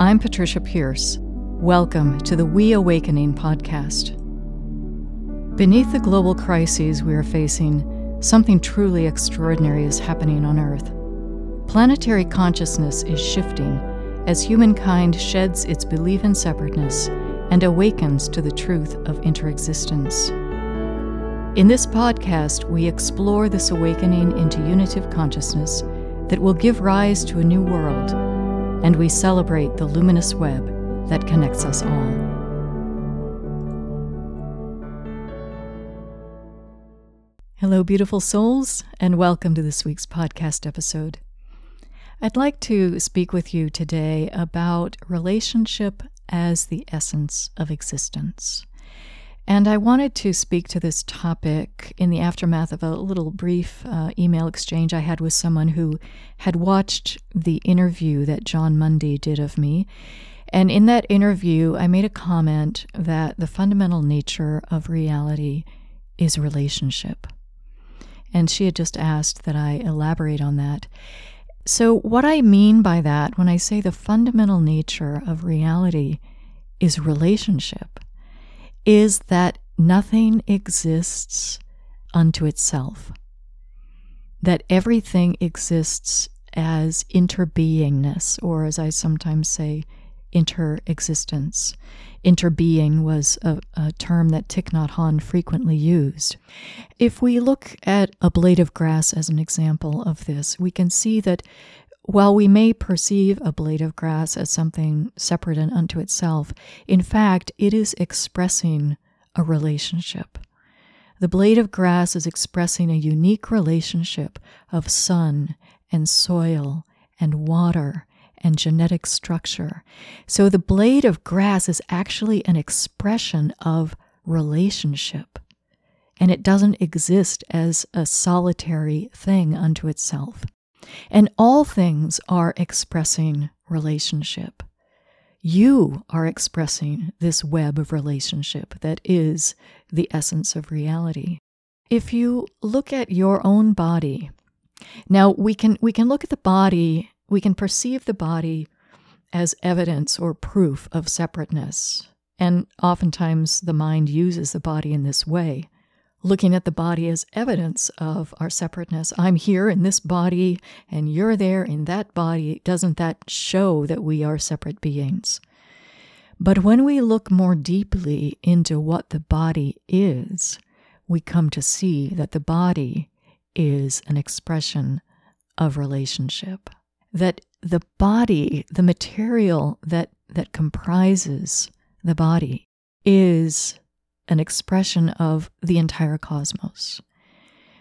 I'm Patricia Pearce. Welcome to the We Awakening podcast. Beneath the global crises we are facing, something truly extraordinary is happening on Earth. Planetary consciousness is shifting as humankind sheds its belief in separateness and awakens to the truth of interexistence. In this podcast, we explore this awakening into unitive consciousness that will give rise to a new world, and we celebrate the luminous web that connects us all. Hello, beautiful souls, and welcome to this week's podcast episode. I'd like to speak with you today about relationship as the essence of existence. And I wanted to speak to this topic in the aftermath of a little brief uh, email exchange I had with someone who had watched the interview that John Mundy did of me. And in that interview, I made a comment that the fundamental nature of reality is relationship. And she had just asked that I elaborate on that. So, what I mean by that when I say the fundamental nature of reality is relationship is that nothing exists unto itself, that everything exists as interbeingness, or as I sometimes say, interexistence. Interbeing was a, a, term that Thich Nhat Hanh frequently used. If we look at a blade of grass as an example of this, we can see that while we may perceive a blade of grass as something separate and unto itself, in fact, it is expressing a relationship. The blade of grass is expressing a unique relationship of sun and soil and water and genetic structure. So the blade of grass is actually an expression of relationship. And it doesn't exist as a solitary thing unto itself. And all things are expressing relationship. You are expressing this web of relationship that is the essence of reality. If you look at your own body, now we can we can look at the body, we can perceive the body as evidence or proof of separateness. And oftentimes the mind uses the body in this way looking at the body as evidence of our separateness. I'm here in this body, and you're there in that body. Doesn't that show that we are separate beings? But when we look more deeply into what the body is, we come to see that the body is an expression of relationship. That the body, the material that, that comprises the body, is an expression of the entire cosmos.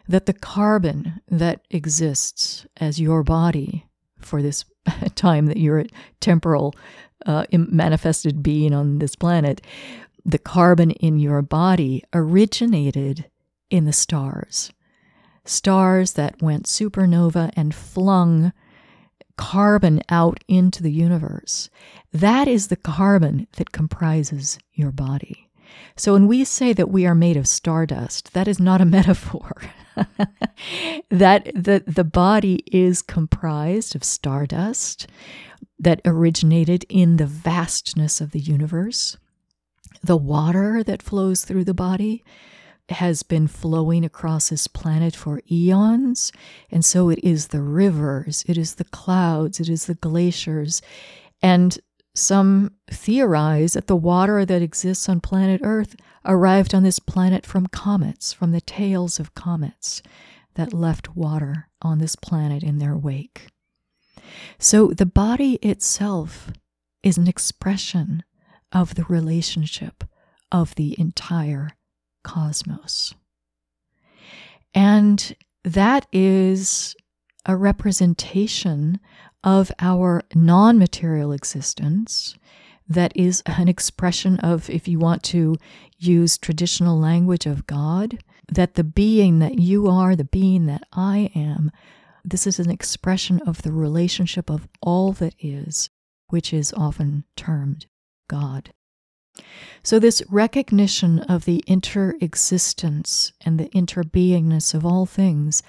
That the carbon that exists as your body for this time that you're a temporal uh, manifested being on this planet, the carbon in your body originated in the stars. Stars that went supernova and flung carbon out into the universe. That is the carbon that comprises your body. So when we say that we are made of stardust, that is not a metaphor. that the, the body is comprised of stardust that originated in the vastness of the universe. The water that flows through the body has been flowing across this planet for eons. And so it is the rivers, it is the clouds, it is the glaciers. And some theorize that the water that exists on planet Earth arrived on this planet from comets, from the tails of comets that left water on this planet in their wake. So the body itself is an expression of the relationship of the entire cosmos. And that is a representation of our non material existence that is an expression of, if you want to use traditional language of God, that the being that you are, the being that I am, this is an expression of the relationship of all that is, which is often termed God. So, this recognition of the interexistence and the interbeingness of all things,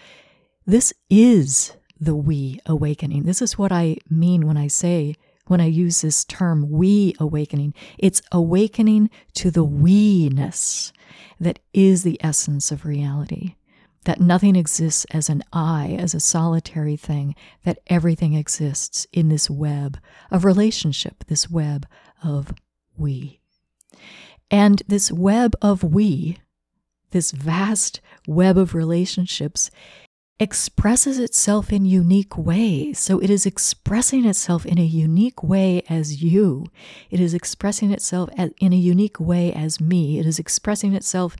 this is the we awakening. This is what I mean when I say when I use this term we awakening. It's awakening to the we ness that is the essence of reality. That nothing exists as an I, as a solitary thing, that everything exists in this web of relationship, this web of we. And this web of we, this vast web of relationships, expresses itself in unique ways. So it is expressing itself in a unique way as you. It is expressing itself as, in a unique way as me. It is expressing itself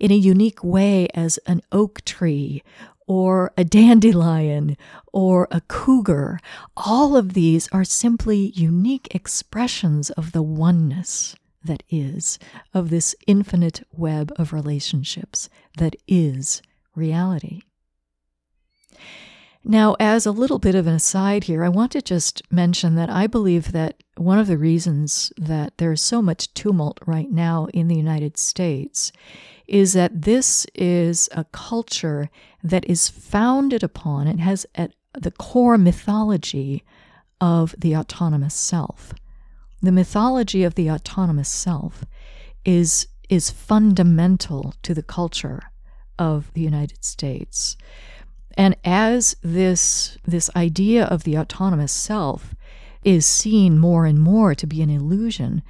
in a unique way as an oak tree or a dandelion or a cougar. All of these are simply unique expressions of the oneness that is, of this infinite web of relationships that is reality. Now, as a little bit of an aside here, I want to just mention that I believe that one of the reasons that there's so much tumult right now in the United States is that this is a culture that is founded upon and has at the core mythology of the autonomous self. The mythology of the autonomous self is, is fundamental to the culture of the United States. And as this, this idea of the autonomous self is seen more and more to be an illusion,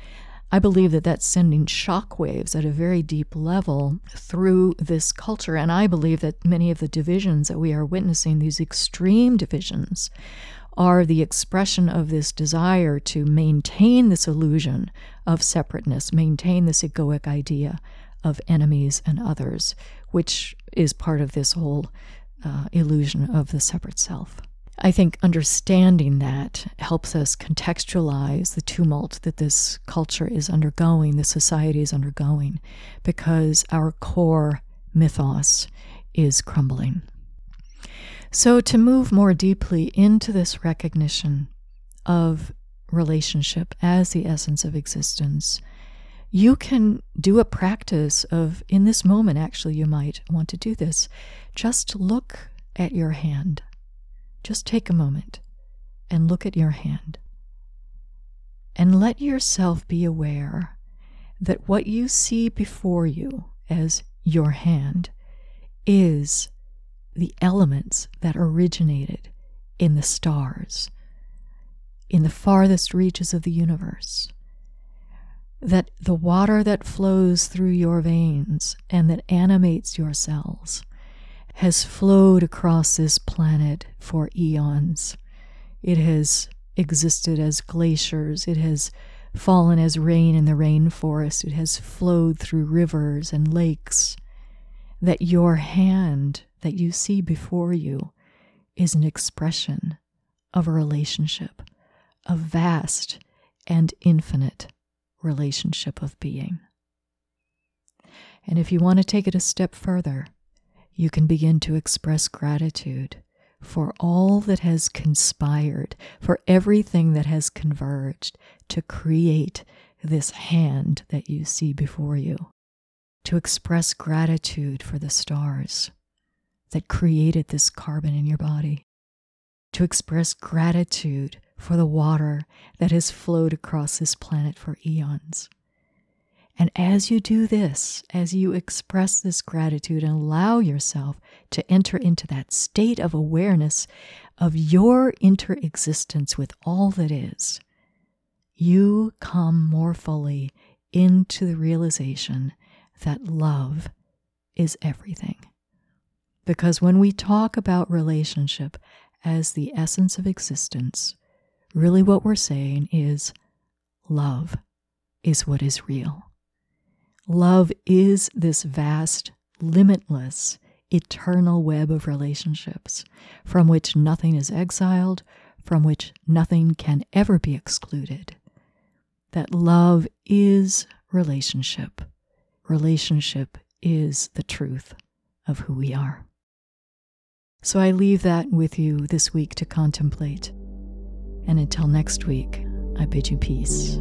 I believe that that's sending shockwaves at a very deep level through this culture. And I believe that many of the divisions that we are witnessing, these extreme divisions, are the expression of this desire to maintain this illusion of separateness, maintain this egoic idea of enemies and others, which is part of this whole uh, illusion of the separate self. I think understanding that helps us contextualize the tumult that this culture is undergoing, the society is undergoing, because our core mythos is crumbling. So, to move more deeply into this recognition of relationship as the essence of existence, you can do a practice of, in this moment, actually, you might want to do this. Just look at your hand. Just take a moment and look at your hand. And let yourself be aware that what you see before you as your hand is the elements that originated in the stars, in the farthest reaches of the universe that the water that flows through your veins and that animates your cells has flowed across this planet for eons. It has existed as glaciers, it has fallen as rain in the rainforest, it has flowed through rivers and lakes. That your hand that you see before you is an expression of a relationship, a vast and infinite relationship of being. And if you want to take it a step further, you can begin to express gratitude for all that has conspired, for everything that has converged to create this hand that you see before you, to express gratitude for the stars that created this carbon in your body, to express gratitude for the water that has flowed across this planet for eons. And as you do this, as you express this gratitude and allow yourself to enter into that state of awareness of your interexistence with all that is, you come more fully into the realization that love is everything. Because when we talk about relationship as the essence of existence, really what we're saying is love is what is real. Love is this vast, limitless, eternal web of relationships from which nothing is exiled, from which nothing can ever be excluded. That love is relationship. Relationship is the truth of who we are. So I leave that with you this week to contemplate. And until next week, I bid you peace.